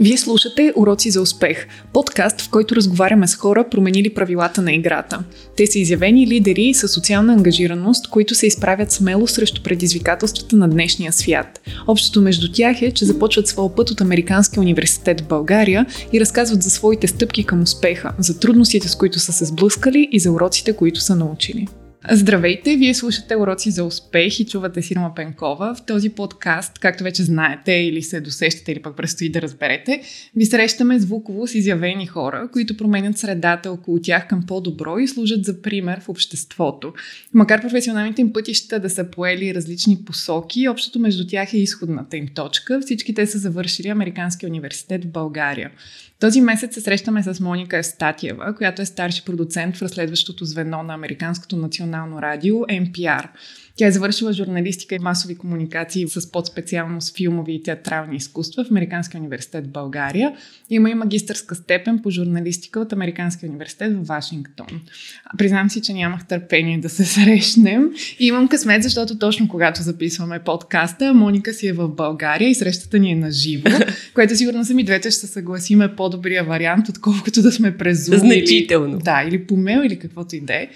Вие слушате Уроци за успех, подкаст, в който разговаряме с хора, променили правилата на играта. Те са изявени лидери с социална ангажираност, които се изправят смело срещу предизвикателствата на днешния свят. Общото между тях е, че започват своя път от Американския университет в България и разказват за своите стъпки към успеха, за трудностите, с които са се сблъскали и за уроците, които са научили. Здравейте, вие слушате уроци за успех и чувате Сирма Пенкова. В този подкаст, както вече знаете или се досещате или пък предстои да разберете, ви срещаме звуково с изявени хора, които променят средата около тях към по-добро и служат за пример в обществото. Макар професионалните им пътища да са поели различни посоки, общото между тях е изходната им точка. Всички те са завършили Американския университет в България. Този месец се срещаме с Моника Естатиева, която е старши продуцент в разследващото звено на Американското национално радио NPR. Тя е завършила журналистика и масови комуникации с подспециалност филмови и театрални изкуства в Американския университет в България. Има и магистърска степен по журналистика от Американския университет в Вашингтон. Признам си, че нямах търпение да се срещнем. И имам късмет, защото точно когато записваме подкаста, Моника си е в България и срещата ни е на живо, което сигурно сами двете ще се съгласиме по-добрия вариант, отколкото да сме през Zoom. Значително. Или, да, или по мейл, или каквото и да е.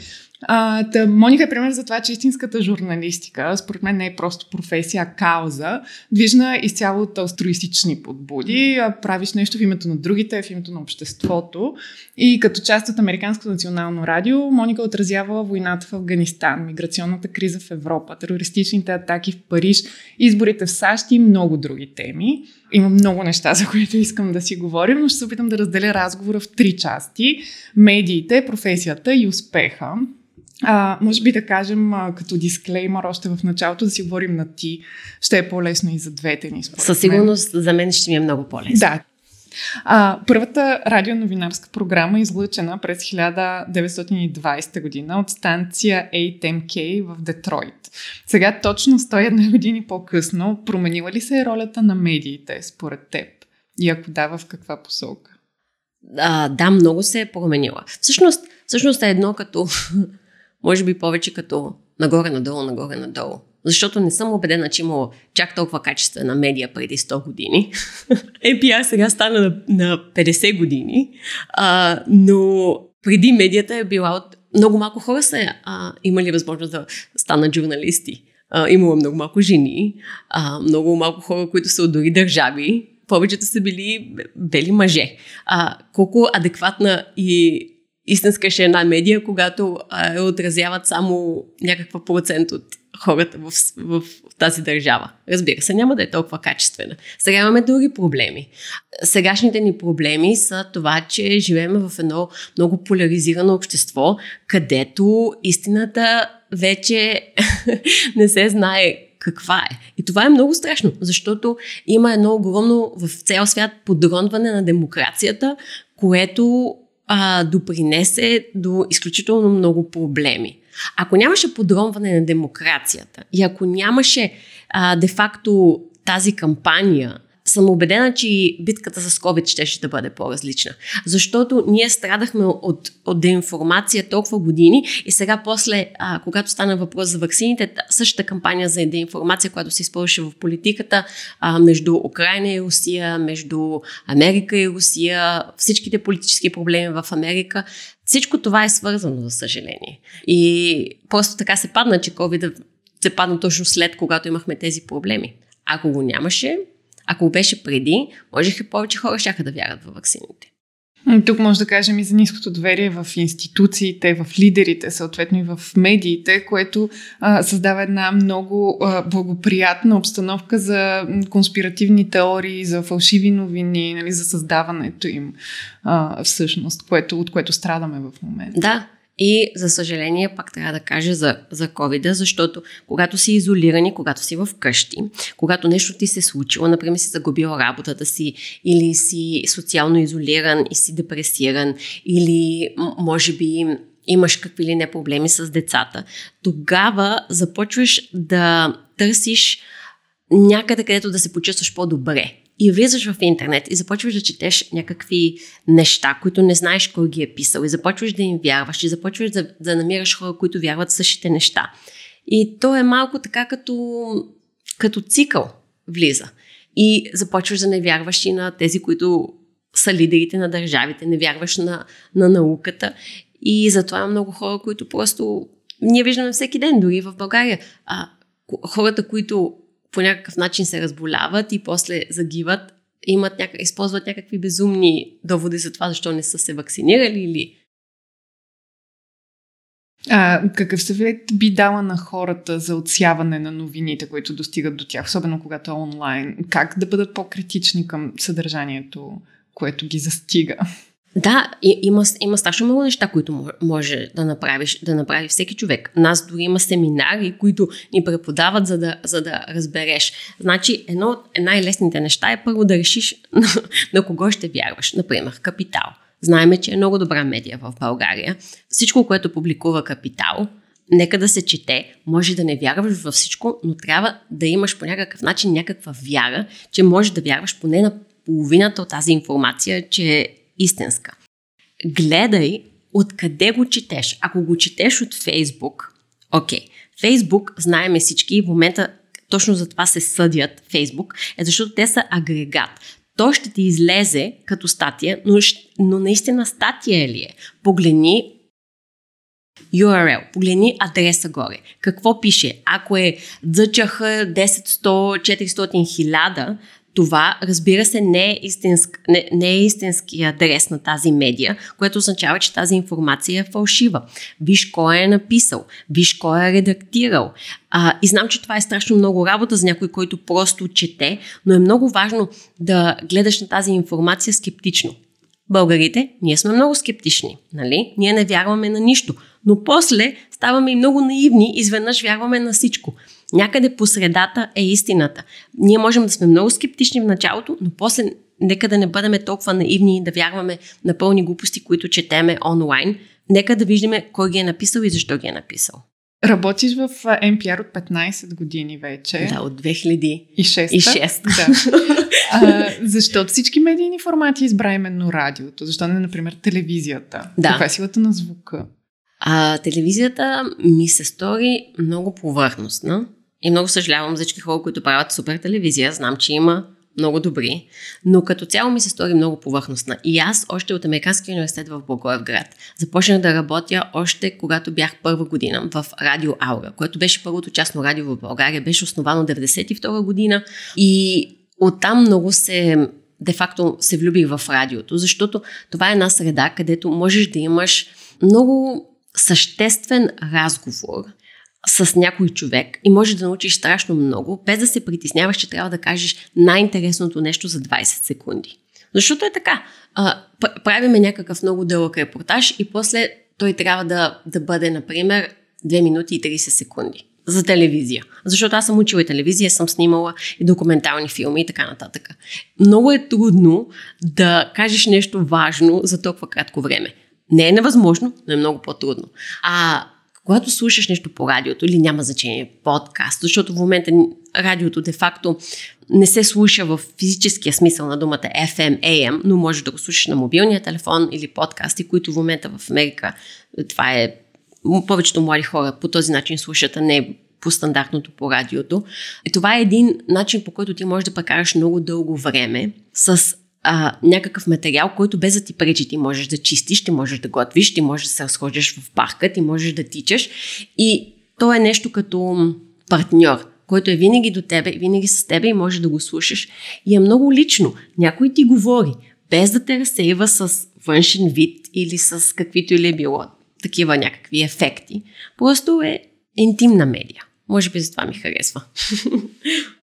А, та, Моника е пример за това, че истинската журналистика, според мен не е просто професия, а кауза, движна изцяло от алтруистични подбуди, правиш нещо в името на другите, в името на обществото. И като част от Американското национално радио, Моника отразява войната в Афганистан, миграционната криза в Европа, терористичните атаки в Париж, изборите в САЩ и много други теми. Има много неща, за които искам да си говорим, но ще се опитам да разделя разговора в три части. Медиите, професията и успеха. А, може би да кажем а, като дисклеймър още в началото да си говорим на ти. Ще е по-лесно и за двете ни. Със сигурност за мен ще ми е много по-лесно. Да. А, първата радионовинарска програма е излъчена през 1920 година от станция 8MK в Детройт. Сега точно 101 години по-късно променила ли се е ролята на медиите според теб? И ако да, в каква посока? А, да, много се е променила. Всъщност, всъщност е едно като може би повече като нагоре-надолу, нагоре-надолу. Защото не съм убедена, че имало чак толкова качествена медия преди 100 години. API сега стана на, на 50 години, а, но преди медията е била от... Много малко хора са а, имали възможност да станат журналисти. А, имало много малко жени, а, много малко хора, които са от дори държави. Повечето са били бели мъже. А, колко адекватна и истинска ще е една медия, когато а, отразяват само някаква процент от хората в, в, в тази държава. Разбира се, няма да е толкова качествена. Сега имаме други проблеми. Сегашните ни проблеми са това, че живеем в едно много поляризирано общество, където истината вече не се знае каква е. И това е много страшно, защото има едно огромно в цял свят подронване на демокрацията, което а, допринесе до изключително много проблеми. Ако нямаше подронване на демокрацията и ако нямаше де-факто тази кампания, съм убедена, че и битката с COVID ще, ще да бъде по-различна. Защото ние страдахме от, от деинформация толкова години и сега после, а, когато стана въпрос за вакцините, същата кампания за деинформация, която се използваше в политиката а, между Украина и Русия, между Америка и Русия, всичките политически проблеми в Америка, всичко това е свързано, за съжаление. И просто така се падна, че COVID се падна точно след, когато имахме тези проблеми. Ако го нямаше, ако беше преди, можеха повече хора щяха да вярват в вакцините. Тук може да кажем и за ниското доверие в институциите, в лидерите, съответно и в медиите, което а, създава една много а, благоприятна обстановка за конспиративни теории, за фалшиви новини, нали, за създаването им а, всъщност, което, от което страдаме в момента. Да, и, за съжаление, пак трябва да кажа за, за COVID, защото когато си изолирани, когато си в къщи, когато нещо ти се е случило, например си загубил работата си, или си социално изолиран и си депресиран, или може би имаш какви ли не проблеми с децата, тогава започваш да търсиш някъде, където да се почувстваш по-добре и влизаш в интернет и започваш да четеш някакви неща, които не знаеш кой ги е писал и започваш да им вярваш и започваш да, да намираш хора, които вярват същите неща. И то е малко така като, като цикъл влиза. и започваш да не вярваш и на тези, които са лидерите на държавите, не вярваш на, на науката. И затова много хора, които просто ние виждаме всеки ден, дори в България. А, хората, които по някакъв начин се разболяват и после загиват, имат няк... използват някакви безумни доводи за това, защо не са се вакцинирали или а, какъв съвет би дала на хората за отсяване на новините, които достигат до тях, особено когато е онлайн? Как да бъдат по-критични към съдържанието, което ги застига? Да, има, има страшно много неща, които може да направиш, да направи всеки човек. Нас дори има семинари, които ни преподават, за да, за да разбереш. Значи, едно от най-лесните неща е първо да решиш на, на кого ще вярваш. Например, капитал. Знаеме, че е много добра медия в България. Всичко, което публикува Капитал, нека да се чете. Може да не вярваш във всичко, но трябва да имаш по някакъв начин някаква вяра, че можеш да вярваш поне на половината от тази информация, че истинска. Гледай откъде го четеш. Ако го четеш от Фейсбук, окей. Okay. Фейсбук, знаеме всички, в момента точно за това се съдят Фейсбук, е защото те са агрегат то ще ти излезе като статия, но, но наистина статия ли е? Погледни URL, погледни адреса горе. Какво пише? Ако е DCH 10, 100, 400, 1000, това, разбира се, не е, истинск, не, не е истински адрес на тази медия, което означава, че тази информация е фалшива. Виж кой е написал, виж кой е редактирал. А, и знам, че това е страшно много работа за някой, който просто чете, но е много важно да гледаш на тази информация скептично. Българите, ние сме много скептични, нали? Ние не вярваме на нищо. Но после ставаме и много наивни, изведнъж вярваме на всичко. Някъде по средата е истината. Ние можем да сме много скептични в началото, но после нека да не бъдем толкова наивни и да вярваме на пълни глупости, които четеме онлайн. Нека да виждаме кой ги е написал и защо ги е написал. Работиш в NPR от 15 години вече. Да, от 2006. И 6. Да. а, защо всички медийни формати избра именно радиото? Защо не, например, телевизията? Да. Каква е силата на звука? А, телевизията ми се стори много повърхностна. И много съжалявам за всички хора, които правят супер телевизия. Знам, че има много добри, но като цяло ми се стори много повърхностна. И аз още от Американския университет в Благоевград започнах да работя още когато бях първа година в Радио Аура, което беше първото частно радио в България, беше основано 92 година и оттам много се де-факто се влюбих в радиото, защото това е една среда, където можеш да имаш много съществен разговор с някой човек и можеш да научиш страшно много, без да се притесняваш, че трябва да кажеш най-интересното нещо за 20 секунди. Защото е така. А, правиме някакъв много дълъг репортаж и после той трябва да, да бъде, например, 2 минути и 30 секунди за телевизия. Защото аз съм учила и телевизия, съм снимала и документални филми и така нататък. Много е трудно да кажеш нещо важно за толкова кратко време. Не е невъзможно, но е много по-трудно. А когато слушаш нещо по радиото или няма значение подкаст, защото в момента радиото де-факто не се слуша в физическия смисъл на думата FM, AM, но можеш да го слушаш на мобилния телефон или подкасти, които в момента в Америка това е повечето млади хора по този начин слушат, а не по стандартното по радиото. И това е един начин, по който ти можеш да прекараш много дълго време с а, някакъв материал, който без да ти пречи, ти можеш да чистиш, ти можеш да готвиш, ти можеш да се разхождаш в парка, ти можеш да тичаш. И то е нещо като партньор, който е винаги до тебе, винаги с тебе и може да го слушаш. И е много лично. Някой ти говори, без да те разсейва с външен вид или с каквито или е било такива някакви ефекти. Просто е интимна медия. Може би за това ми харесва.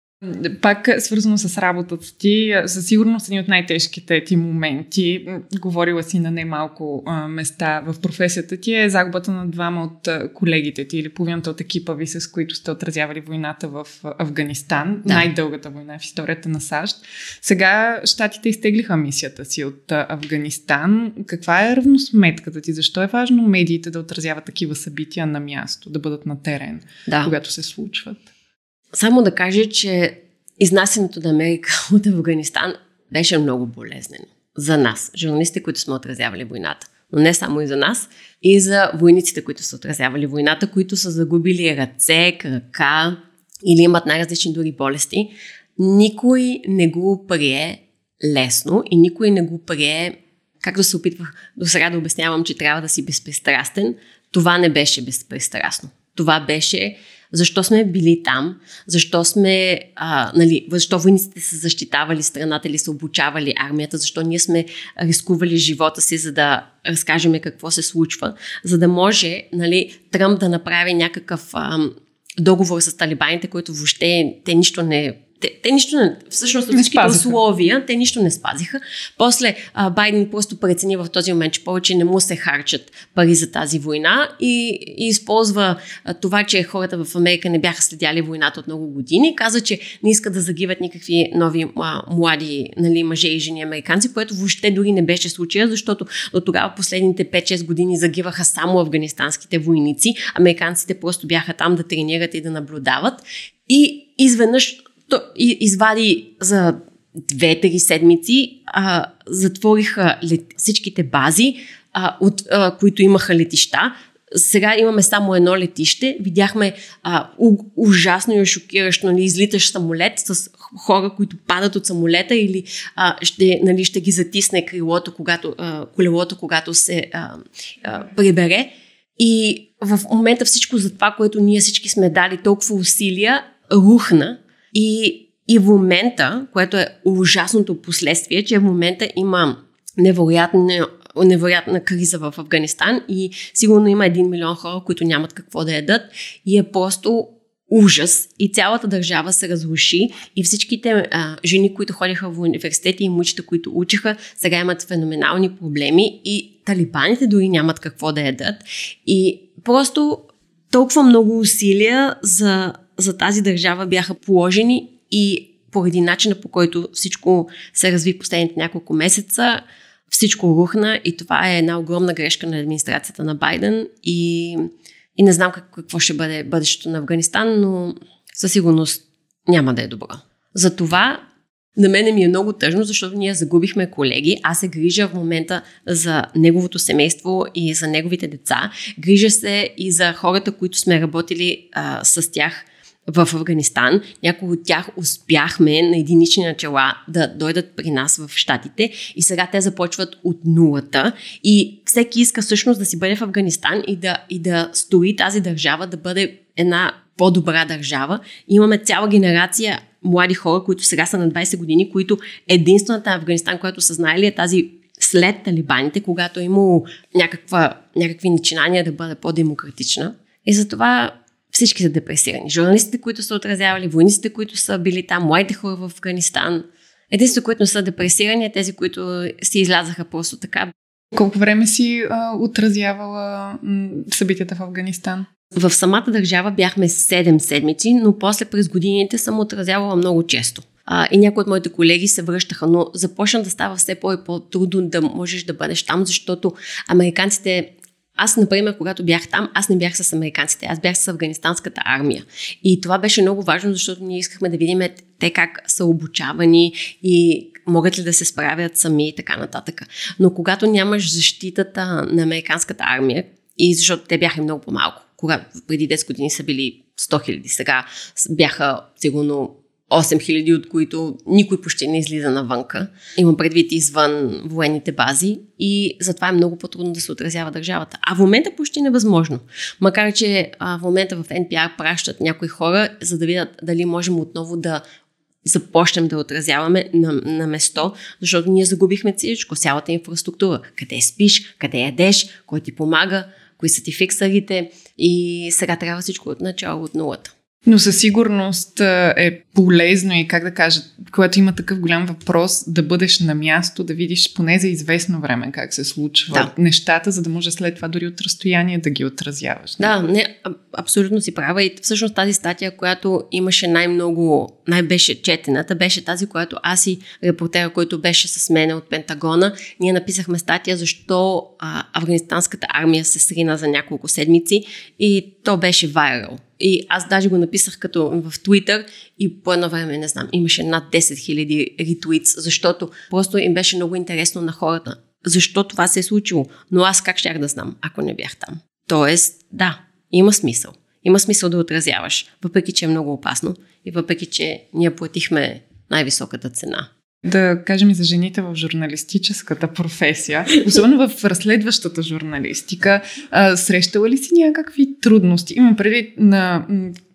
Пак е свързано с работата ти, със сигурност един от най-тежките ти моменти, говорила си на немалко места в професията ти, е загубата на двама от колегите ти или половината от екипа ви, с които сте отразявали войната в Афганистан, да. най-дългата война в историята на САЩ. Сега щатите изтеглиха мисията си от Афганистан. Каква е равносметката ти? Защо е важно медиите да отразяват такива събития на място, да бъдат на терен, да. когато се случват? Само да кажа, че изнасянето на Америка от Афганистан беше много болезнено за нас, журналистите, които сме отразявали войната. Но не само и за нас, и за войниците, които са отразявали войната, които са загубили ръце, крака или имат най-различни дори болести. никой не го прие лесно и никой не го прие, както се опитвах до сега да обяснявам, че трябва да си безпристрастен. Това не беше безпристрастно. Това беше защо сме били там, защо сме, а, нали, защо войниците са защитавали страната или са обучавали армията, защо ние сме рискували живота си, за да разкажем какво се случва, за да може нали, Тръмп да направи някакъв а, договор с талибаните, който въобще те нищо не те, те нищо не, всъщност от всичките условия, те нищо не спазиха. После а, Байден просто прецени в този момент, че повече не му се харчат пари за тази война и, и използва а, това, че хората в Америка не бяха следяли войната от много години. Каза, че не искат да загиват никакви нови а, млади нали, мъже и жени американци, което въобще дори не беше случая, защото до тогава последните 5-6 години загиваха само афганистанските войници. Американците просто бяха там да тренират и да наблюдават. И изведнъж то извади за две-три седмици, а, затвориха лет, всичките бази, а, от а, които имаха летища. Сега имаме само едно летище. Видяхме а, у, ужасно и шокиращо нали, излитащ самолет с хора, които падат от самолета или а, ще, нали, ще ги затисне крилото, когато, а, колелото, когато се а, а, прибере. И в момента всичко за това, което ние всички сме дали толкова усилия, рухна и, и в момента, което е ужасното последствие, че в момента има невероятна, невероятна криза в Афганистан и сигурно има един милион хора, които нямат какво да ядат. И е просто ужас. И цялата държава се разруши. И всичките а, жени, които ходиха в университети и мъчета, които учиха, сега имат феноменални проблеми и талибаните дори нямат какво да ядат. И просто толкова много усилия за за тази държава бяха положени и поради начина по който всичко се разви последните няколко месеца, всичко рухна и това е една огромна грешка на администрацията на Байден и, и не знам как, какво ще бъде бъдещето на Афганистан, но със сигурност няма да е добро. Затова на мене ми е много тъжно, защото ние загубихме колеги. Аз се грижа в момента за неговото семейство и за неговите деца. Грижа се и за хората, които сме работили а, с тях в Афганистан. Някои от тях успяхме на единични начала да дойдат при нас в Штатите и сега те започват от нулата и всеки иска всъщност да си бъде в Афганистан и да, и да строи тази държава, да бъде една по-добра държава. Имаме цяла генерация млади хора, които сега са на 20 години, които единствената Афганистан, която са знаели е тази след талибаните, когато е имало някаква, някакви начинания да бъде по-демократична. И затова всички са депресирани. Журналистите, които са отразявали, войниците, които са били там, младите хора в Афганистан. Единството, които не са депресирани, е тези, които си излязаха просто така. Колко време си а, отразявала м, събитията в Афганистан? В самата държава бяхме 7 седмици, но после през годините съм отразявала много често. А, и някои от моите колеги се връщаха, но започна да става все по- и по-трудно да можеш да бъдеш там, защото американците аз, например, когато бях там, аз не бях с американците, аз бях с афганистанската армия. И това беше много важно, защото ние искахме да видим те как са обучавани и могат ли да се справят сами и така нататък. Но когато нямаш защитата на американската армия, и защото те бяха много по-малко, когато преди 10 години са били 100 хиляди, сега бяха сигурно 8000, от които никой почти не излиза навънка. Имам предвид извън военните бази и затова е много по-трудно да се отразява държавата. А в момента почти невъзможно. Макар, че а, в момента в NPR пращат някои хора, за да видят дали можем отново да започнем да отразяваме на, на место, защото ние загубихме всичко, цялата инфраструктура. Къде спиш, къде ядеш, кой ти помага, кои са ти фиксарите и сега трябва всичко от начало, от нулата. Но със сигурност е полезно и как да кажа, когато има такъв голям въпрос, да бъдеш на място, да видиш поне за известно време как се случва да. нещата, за да може след това дори от разстояние да ги отразяваш. Да, не, абсолютно си права. И всъщност тази статия, която имаше най-много, най-беше четената, беше тази, която аз и репортера, който беше с мен от Пентагона, ние написахме статия защо а, афганистанската армия се срина за няколко седмици и то беше вайрал. И аз даже го написах като в Twitter и по едно време, не знам, имаше над 10 000 ретвитс, защото просто им беше много интересно на хората. Защо това се е случило? Но аз как щях да знам, ако не бях там? Тоест, да, има смисъл. Има смисъл да отразяваш, въпреки че е много опасно и въпреки че ние платихме най-високата цена. Да кажем и за жените в журналистическата професия, особено в разследващата журналистика, а, срещала ли си някакви трудности? Имам предвид на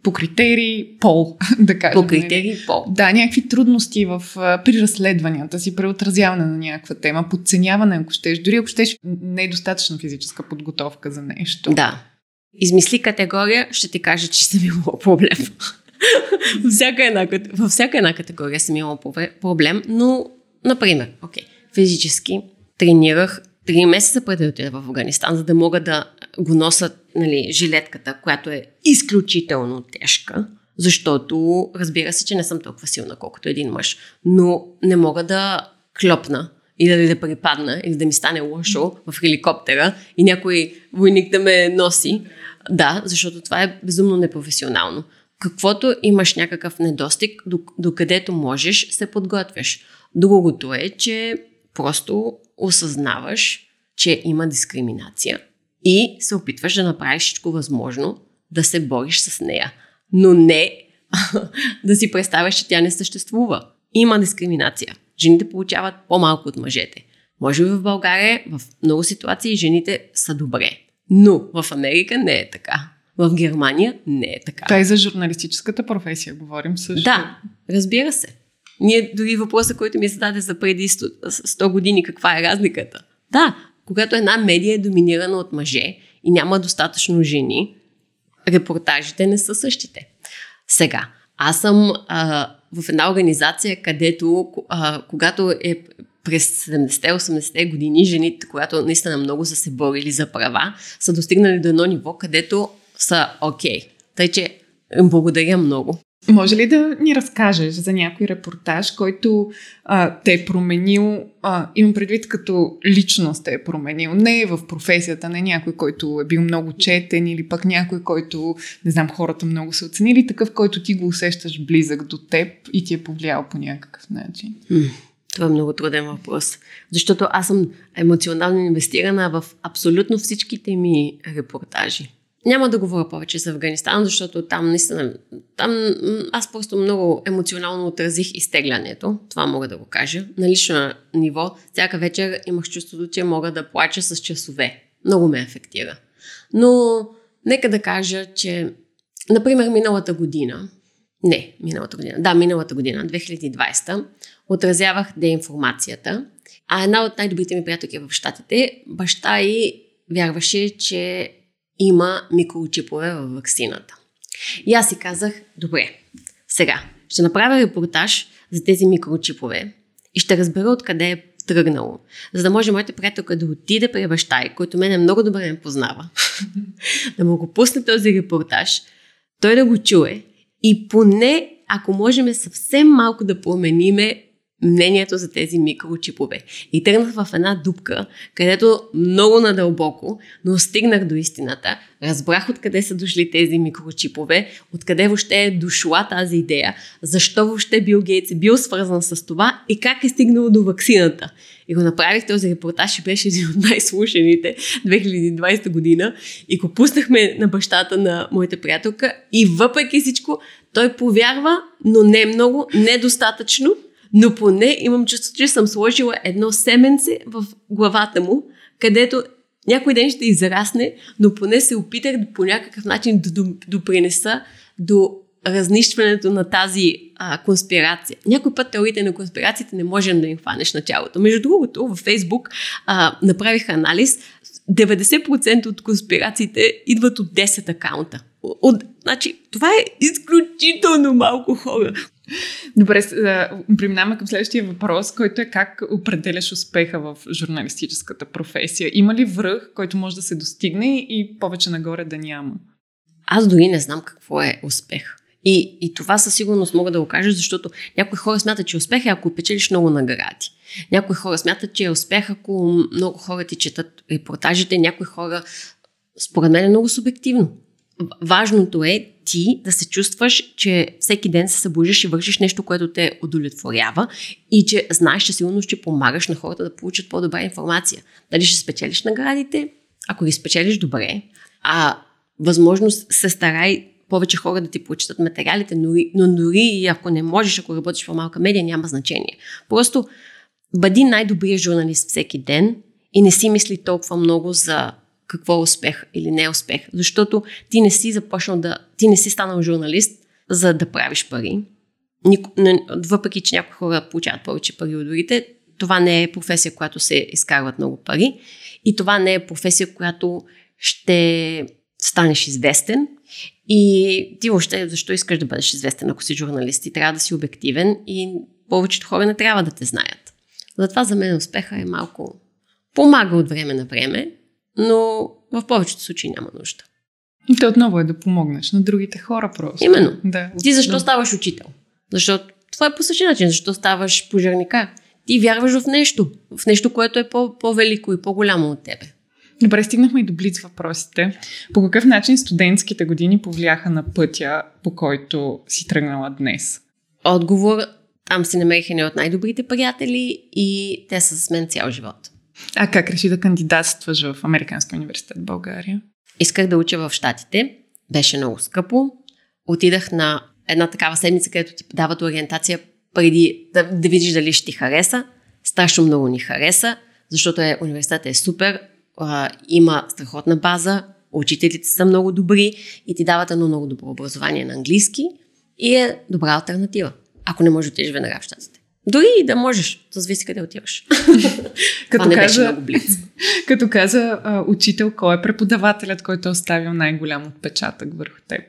по критерии пол, да кажем. По нали? критерии пол. Да, някакви трудности в, при разследванията си, преотразяване на някаква тема, подценяване, ако щеш, дори ако щеш, не е достатъчна физическа подготовка за нещо. Да. Измисли категория, ще ти кажа, че съм имала проблем. всяка една, във всяка една категория съм имала проблем, но, например, окей, физически тренирах три месеца преди да отида в Афганистан, за да мога да го носят нали, жилетката, която е изключително тежка, защото разбира се, че не съм толкова силна, колкото един мъж, но не мога да клопна и да, да припадна или да ми стане лошо в хеликоптера и някой войник да ме носи. Да, защото това е безумно непрофесионално. Каквото имаш някакъв недостиг, докъдето можеш, се подготвяш. Другото е, че просто осъзнаваш, че има дискриминация и се опитваш да направиш всичко възможно да се бориш с нея. Но не да си представяш, че тя не съществува. Има дискриминация. Жените получават по-малко от мъжете. Може би в България в много ситуации жените са добре. Но в Америка не е така. В Германия не е така. Та и за журналистическата професия говорим също. Да, разбира се. Ние дори въпроса, който ми зададе за преди 100, 100 години, каква е разликата? Да, когато една медия е доминирана от мъже и няма достатъчно жени, репортажите не са същите. Сега, аз съм а, в една организация, където, а, когато е през 70-80-те години, жените, когато наистина много са се борили за права, са достигнали до едно ниво, където са окей. Okay. Тъй, че благодаря много. Може ли да ни разкажеш за някой репортаж, който а, те е променил, а, имам предвид като личност те е променил, не в професията, не някой, който е бил много четен или пък някой, който, не знам, хората много са оценили, такъв, който ти го усещаш близък до теб и ти е повлиял по някакъв начин? Това е много труден въпрос, защото аз съм емоционално инвестирана в абсолютно всичките ми репортажи. Няма да говоря повече за Афганистан, защото там наистина, там аз просто много емоционално отразих изтеглянето. Това мога да го кажа. На лично ниво, всяка вечер имах чувството, че мога да плача с часове. Много ме афектира. Но нека да кажа, че например миналата година, не, миналата година, да, миналата година, 2020, отразявах деинформацията. А една от най-добрите ми приятелки в Штатите, баща и вярваше, че има микрочипове във вакцината. И аз си казах, добре, сега ще направя репортаж за тези микрочипове и ще разбера откъде е тръгнало, за да може моята приятелка да отиде при баща и, който мене много добре ме познава, да му го пусне този репортаж, той да го чуе и поне, ако можем съвсем малко да промениме мнението за тези микрочипове. И тръгнах в една дупка, където много надълбоко, но стигнах до истината. Разбрах откъде са дошли тези микрочипове, откъде въобще е дошла тази идея, защо въобще Бил Гейтс е бил свързан с това и как е стигнал до ваксината. И го направих този репортаж и беше един от най-слушаните 2020 година и го пуснахме на бащата на моята приятелка и въпреки всичко той повярва, но не много, недостатъчно но поне имам чувство, че съм сложила едно семенце в главата му, където някой ден ще израсне, но поне се опитах по някакъв начин да допринеса до разнищването на тази а, конспирация. Някой път теориите на конспирациите не можем да им хванеш началото. Между другото, във Фейсбук а, направих анализ. 90% от конспирациите идват от 10 акаунта. От, значи, това е изключително малко хора. Добре, преминаваме към следващия въпрос, който е как определяш успеха в журналистическата професия. Има ли връх, който може да се достигне и повече нагоре да няма? Аз дори не знам какво е успех. И, и това със сигурност мога да го кажа, защото някои хора смятат, че успех е ако печелиш много награди. Някои хора смятат, че е успех, ако много хора ти четат репортажите. Някои хора, според мен, е много субективно. Важното е ти да се чувстваш, че всеки ден се събуждаш и вършиш нещо, което те удовлетворява и че знаеш, че сигурно ще помагаш на хората да получат по-добра информация. Дали ще спечелиш наградите? Ако ги спечелиш, добре. А възможно се старай повече хора да ти прочитат материалите, но, но дори и ако не можеш, ако работиш в малка медия, няма значение. Просто бъди най-добрият журналист всеки ден и не си мисли толкова много за какво е успех или не е успех, защото ти не си започнал да, ти не си станал журналист, за да правиш пари. Въпреки, че някои хора получават повече пари от другите, това не е професия, която се изкарват много пари и това не е професия, която ще станеш известен и ти въобще защо искаш да бъдеш известен, ако си журналист? Ти трябва да си обективен и повечето хора не трябва да те знаят. Затова за мен успеха е малко помага от време на време, но в повечето случаи няма нужда. И те отново е да помогнеш на другите хора просто. Именно. Да. Ти защо да. ставаш учител? Защото това е по същия начин. Защо ставаш пожарникар? Ти вярваш в нещо. В нещо, което е по- по-велико и по-голямо от тебе. Добре, стигнахме и до блиц въпросите. По какъв начин студентските години повлияха на пътя, по който си тръгнала днес? Отговор, там си намерих едни от най-добрите приятели и те са с мен цял живот. А как реши да кандидатстваш в Американския университет в България? Исках да уча в Штатите. Беше много скъпо. Отидах на една такава седмица, където ти дават ориентация преди да, да видиш дали ще ти хареса. Страшно много ни хареса, защото е, университетът е супер, а, има страхотна база, учителите са много добри и ти дават едно много добро образование на английски и е добра альтернатива, ако не можеш да отидеш веднага в Штатите. Дори и да можеш, то зависи къде отиваш. Като не каза, много като каза а, учител, кой е преподавателят, който е оставил най-голям отпечатък върху теб?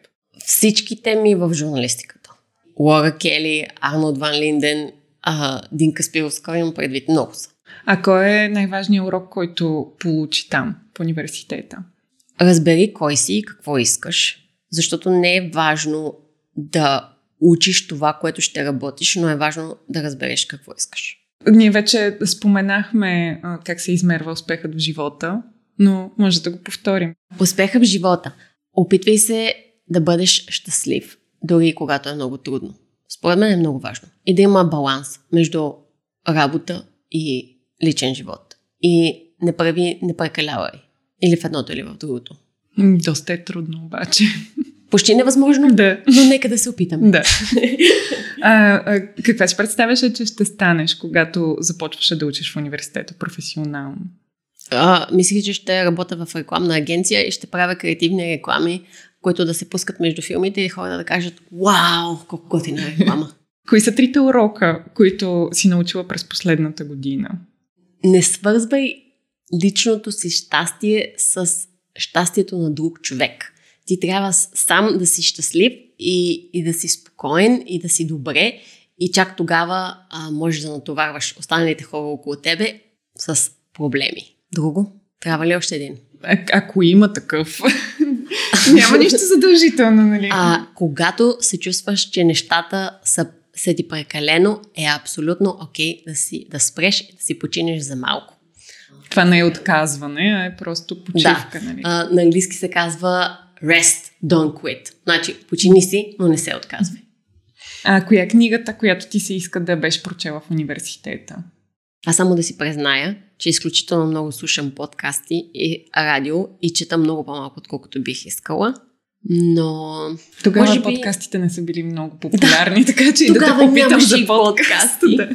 Всичките ми в журналистиката. Лора Кели, Арнолд Ван Линден, а, Динка Спиловска, имам предвид много са. А кой е най-важният урок, който получи там, в университета? Разбери кой си и какво искаш, защото не е важно да учиш това, което ще работиш, но е важно да разбереш какво искаш. Ние вече споменахме а, как се измерва успехът в живота, но може да го повторим. Успеха в живота. Опитвай се да бъдеш щастлив, дори когато е много трудно. Според мен е много важно. И да има баланс между работа и личен живот. И не прави, не прекалявай. Или в едното, или в другото. Доста е трудно обаче. Почти невъзможно, да. но нека да се опитаме. Да. А, а, каква си представяше, че ще станеш, когато започваше да учиш в университета професионално? А, мислих, че ще работя в рекламна агенция и ще правя креативни реклами, които да се пускат между филмите и хората да кажат Вау, колко готина е реклама. Кои са трите урока, които си научила през последната година? Не свързвай личното си щастие с щастието на друг човек. Ти трябва сам да си щастлив и, и да си спокоен и да си добре и чак тогава а, можеш да натоварваш останалите хора около тебе с проблеми. Друго? Трябва ли още един? А, ако има такъв. Няма нищо задължително, нали? А, когато се чувстваш, че нещата са, са ти прекалено, е абсолютно окей да, си, да спреш и да си починеш за малко. Това не е отказване, а е просто почивка, нали? А, на английски се казва rest, don't quit. Значи, почини си, но не се отказвай. А коя е книгата, която ти се иска да беше прочела в университета? А само да си призная, че изключително много слушам подкасти и радио и чета много по-малко, отколкото бих искала. Но Тогава Може би- подкастите не са били много популярни, така че и да те попитам за подкаст. Да.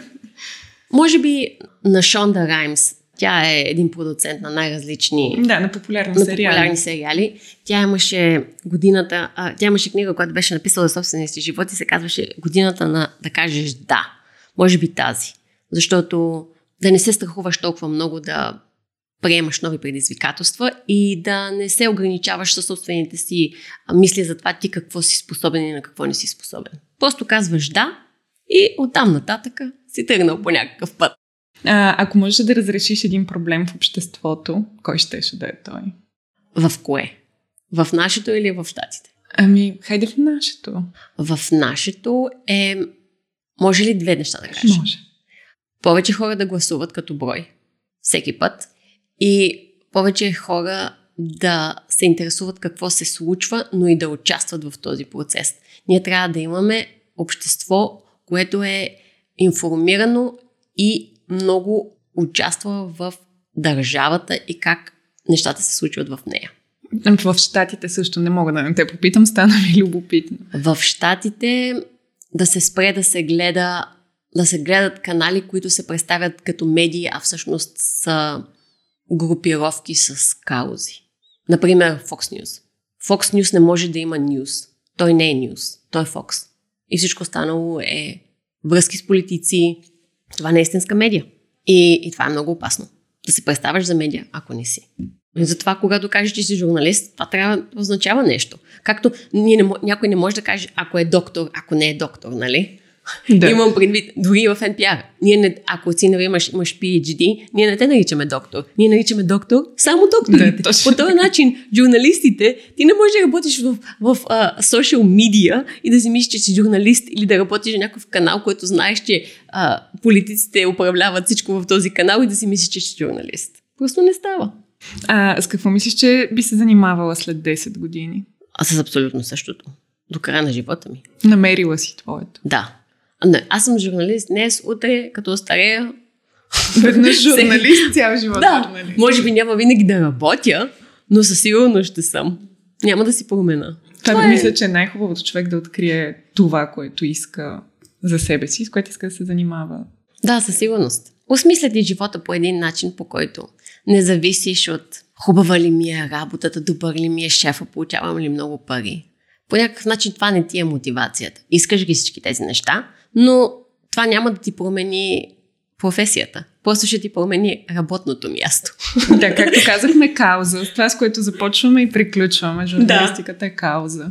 може би на Шонда Раймс, тя е един продуцент на най-различни да, на популярни на сериали. популярни сериали. Тя имаше годината, а, тя имаше книга, която беше написала за собствения си живот и се казваше годината на да кажеш да. Може би тази. Защото да не се страхуваш толкова много да приемаш нови предизвикателства и да не се ограничаваш със собствените си мисли за това ти какво си способен и на какво не си способен. Просто казваш да и оттам нататък си тръгнал по някакъв път. А, ако можеш да разрешиш един проблем в обществото, кой щеше да е той? В кое? В нашето или в щатите? Ами, хайде в нашето. В нашето е... Може ли две неща да кажа? Може. Повече хора да гласуват като брой. Всеки път. И повече хора да се интересуват какво се случва, но и да участват в този процес. Ние трябва да имаме общество, което е информирано и много участва в държавата и как нещата се случват в нея. В Штатите също не мога да не те попитам, стана ми любопитно. В Штатите да се спре да се гледа да се гледат канали, които се представят като медии, а всъщност са групировки с каузи. Например, Fox News. Fox News не може да има нюз. Той не е нюз. Той е Fox. И всичко останало е връзки с политици. Това не е истинска медия. И, и това е много опасно. Да се представяш за медия, ако не си. И затова, когато кажеш, че си журналист, това трябва да означава нещо. Както ние не, някой не може да каже, ако е доктор, ако не е доктор, нали? Да. Имам предвид, дори в NPR. Ние не, ако си нали, имаш, имаш PhD, ние не те наричаме доктор. Ние наричаме доктор само доктор. Да, По този начин, журналистите, ти не можеш да работиш в, в uh, social media и да си мислиш, че си журналист или да работиш в някакъв канал, който знаеш, че uh, политиците управляват всичко в този канал и да си мислиш, че си журналист. Просто не става. А с какво мислиш, че би се занимавала след 10 години? Аз с абсолютно същото. До края на живота ми. Намерила си твоето. Да. Не, аз съм журналист днес, утре, като старея. Веднъж журналист, цял живот да, журналист. Може би няма винаги да работя, но със сигурност ще съм. Няма да си промена. Това, това е... мисля, че е най-хубавото човек да открие това, което иска за себе си, с което иска да се занимава. Да, със сигурност. Осмисля ти живота по един начин, по който не зависиш от хубава ли ми е работата, добър ли ми е шефа, получавам ли много пари. По някакъв начин това не ти е мотивацията. Искаш ги всички тези неща, но това няма да ти промени професията. Просто ще ти промени работното място. Да, както казахме, кауза. Това, с което започваме и приключваме. Журналистиката да. е кауза.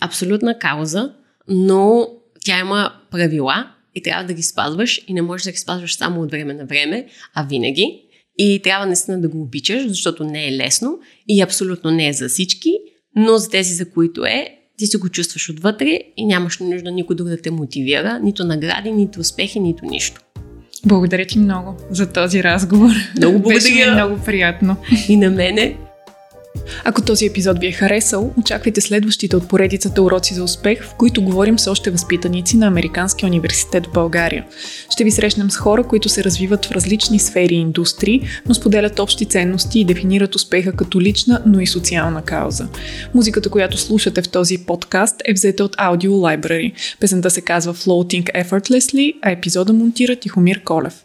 Абсолютна кауза, но тя има правила и трябва да ги спазваш и не можеш да ги спазваш само от време на време, а винаги. И трябва наистина да го обичаш, защото не е лесно и абсолютно не е за всички, но за тези, за които е, ти си го чувстваш отвътре и нямаш нужда никой друг да те мотивира, нито награди, нито успехи, нито нищо. Благодаря ти много за този разговор. Много благодаря. Беше много приятно. И на мене. Ако този епизод ви е харесал, очаквайте следващите от поредицата уроци за успех, в които говорим с още възпитаници на Американския университет в България. Ще ви срещнем с хора, които се развиват в различни сфери и индустрии, но споделят общи ценности и дефинират успеха като лична, но и социална кауза. Музиката, която слушате в този подкаст е взета от Audio Library. Песента се казва Floating Effortlessly, а епизода монтира Тихомир Колев.